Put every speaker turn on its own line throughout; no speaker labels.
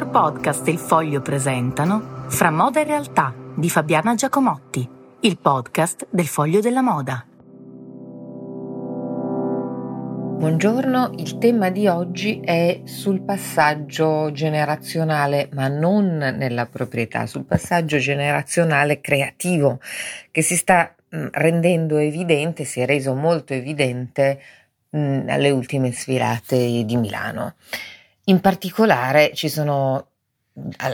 Editor Podcast e Il Foglio presentano Fra moda e realtà di Fabiana Giacomotti, il podcast del Foglio della Moda.
Buongiorno, il tema di oggi è sul passaggio generazionale, ma non nella proprietà, sul passaggio generazionale creativo che si sta mm, rendendo evidente, si è reso molto evidente mh, mm, alle ultime sfilate di Milano. In particolare ci sono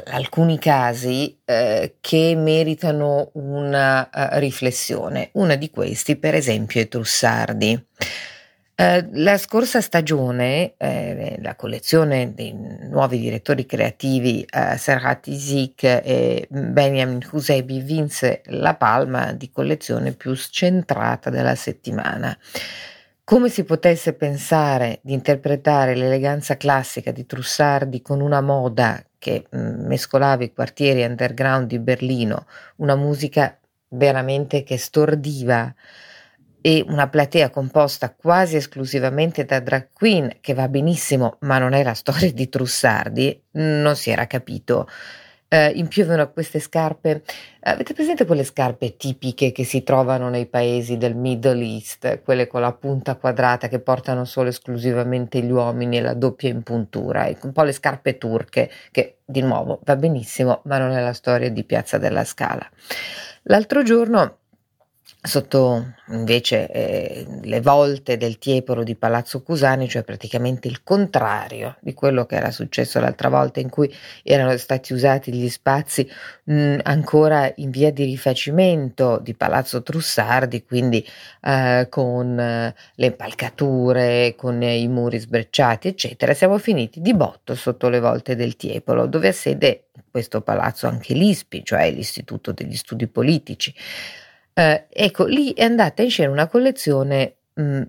alcuni casi eh, che meritano una uh, riflessione. Una di questi, per esempio, è Trussardi. Eh, la scorsa stagione, eh, la collezione dei nuovi direttori creativi eh, Serhat Izik e Benjamin Husebi vinse la palma di collezione più scentrata della settimana. Come si potesse pensare di interpretare l'eleganza classica di Trussardi con una moda che mh, mescolava i quartieri underground di Berlino, una musica veramente che stordiva e una platea composta quasi esclusivamente da drag queen, che va benissimo, ma non è la storia di Trussardi, non si era capito. In più avevano queste scarpe, avete presente quelle scarpe tipiche che si trovano nei paesi del Middle East, quelle con la punta quadrata che portano solo esclusivamente gli uomini e la doppia impuntura, un po' le scarpe turche, che di nuovo va benissimo, ma non è la storia di Piazza della Scala. L'altro giorno sotto invece eh, le volte del Tiepolo di Palazzo Cusani, cioè praticamente il contrario di quello che era successo l'altra volta in cui erano stati usati gli spazi mh, ancora in via di rifacimento di Palazzo Trussardi, quindi eh, con eh, le impalcature, con i muri sbrecciati, eccetera. Siamo finiti di botto sotto le volte del Tiepolo, dove ha sede questo palazzo anche l'ISPI, cioè l'Istituto degli Studi Politici. Eh, ecco, lì è andata in scena una collezione mh, mm,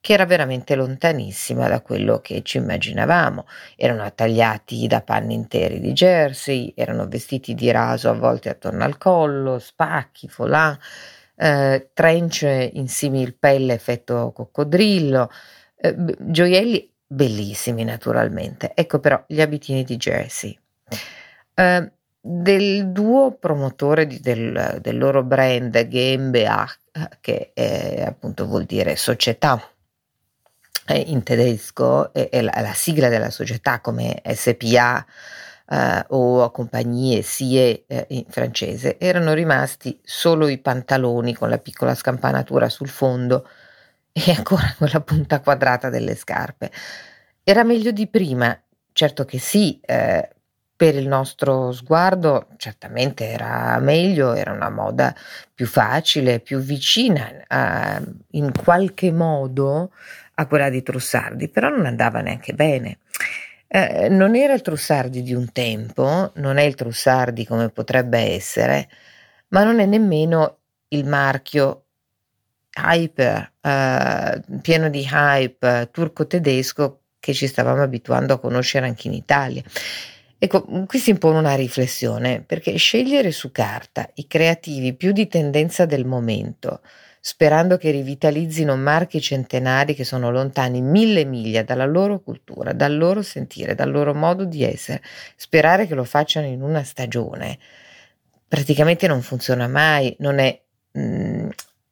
che era veramente lontanissima da quello che ci immaginavamo. Erano tagliati da panni interi di jersey, erano vestiti di raso avvolti attorno al collo, spacchi, foulard, eh, trench in simil pelle effetto coccodrillo, eh, gioielli bellissimi naturalmente. Ecco però gli abitini di jersey. Eh, del duo promotore di, del, del, loro brand GmbH, che è, appunto vuol dire società in tedesco, è, è la, la, sigla della società come SPA eh, o compagnie SIE eh, in francese, erano rimasti solo i pantaloni con la piccola scampanatura sul fondo e ancora quella punta quadrata delle scarpe. Era meglio di prima, certo che sì, eh, per il nostro sguardo certamente era meglio, era una moda più facile, più vicina a, in qualche modo a quella di Trussardi, però non andava neanche bene. Eh, non era il Trussardi di un tempo, non è il Trussardi come potrebbe essere, ma non è nemmeno il marchio hyper, eh, pieno di hype turco-tedesco che ci stavamo abituando a conoscere anche in Italia. Ecco, qui si impone una riflessione, perché scegliere su carta i creativi più di tendenza del momento, sperando che rivitalizzino marchi centenari che sono lontani mille miglia dalla loro cultura, dal loro sentire, dal loro modo di essere, sperare che lo facciano in una stagione, praticamente non funziona mai, non è...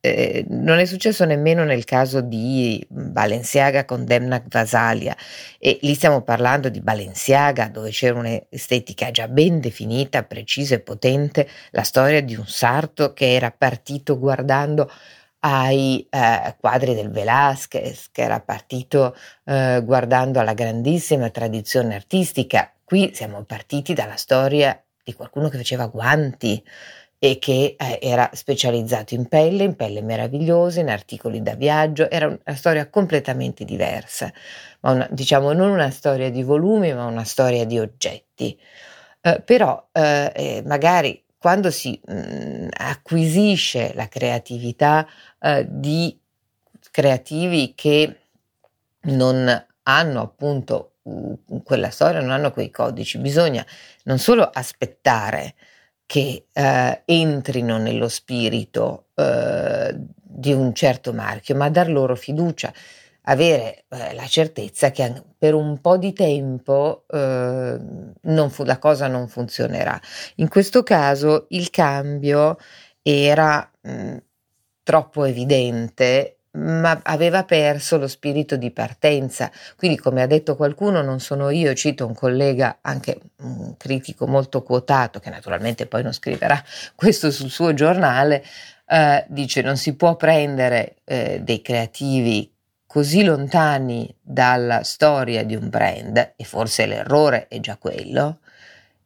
Eh, non è successo nemmeno nel caso di Balenciaga con Demna Vasalia e lì stiamo parlando di Balenciaga dove c'era un'estetica già ben definita, precisa e potente, la storia di un sarto che era partito guardando ai eh, quadri del Velázquez, che era partito eh, guardando alla grandissima tradizione artistica. Qui siamo partiti dalla storia di qualcuno che faceva guanti, e che eh, era specializzato in pelle, in pelle meravigliose, in articoli da viaggio, era una storia completamente diversa, ma una, diciamo non una storia di volumi, ma una storia di oggetti. Eh, però eh, eh magari quando si mh, mm, acquisisce la creatività eh, di creativi che non hanno appunto uh, quella storia, non hanno quei codici, bisogna non solo aspettare, che eh, entrino nello spirito eh, di un certo marchio, ma dar loro fiducia. avere eh, la certezza che per un po' di tempo eh, fu- la cosa non funzionerà. In questo caso il cambio era mh, troppo evidente ma aveva perso lo spirito di partenza. Quindi, come ha detto qualcuno, non sono io, cito un collega, anche un critico molto quotato, che naturalmente poi non scriverà questo sul suo giornale, eh, dice non si può prendere eh, dei creativi così lontani dalla storia di un brand, e forse l'errore è già quello,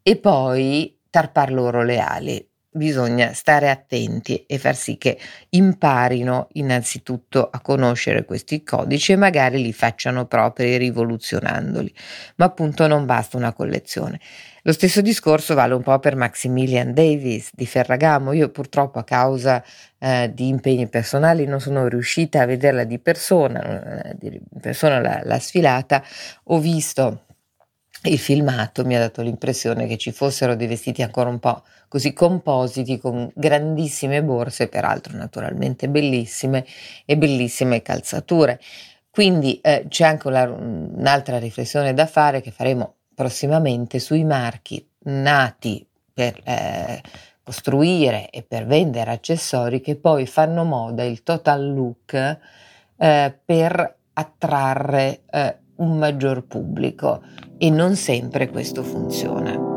e poi tarpar loro le ali bisogna stare attenti e far sì che imparino innanzitutto a conoscere questi codici e magari li facciano propri rivoluzionandoli, ma appunto non basta una collezione. Lo stesso discorso vale un po' per Maximilian Davis di Ferragamo. Io purtroppo a causa eh, di impegni personali non sono riuscita a vederla di persona, eh, di persona la, la sfilata, ho visto il filmato mi ha dato l'impressione che ci fossero dei vestiti ancora un po' così compositi con grandissime borse, peraltro naturalmente bellissime e bellissime calzature. Quindi eh, c'è anche una, un'altra riflessione da fare che faremo prossimamente sui marchi nati per eh, costruire e per vendere accessori che poi fanno moda il total look eh, per attrarre eh, un maggior pubblico e non sempre questo funziona.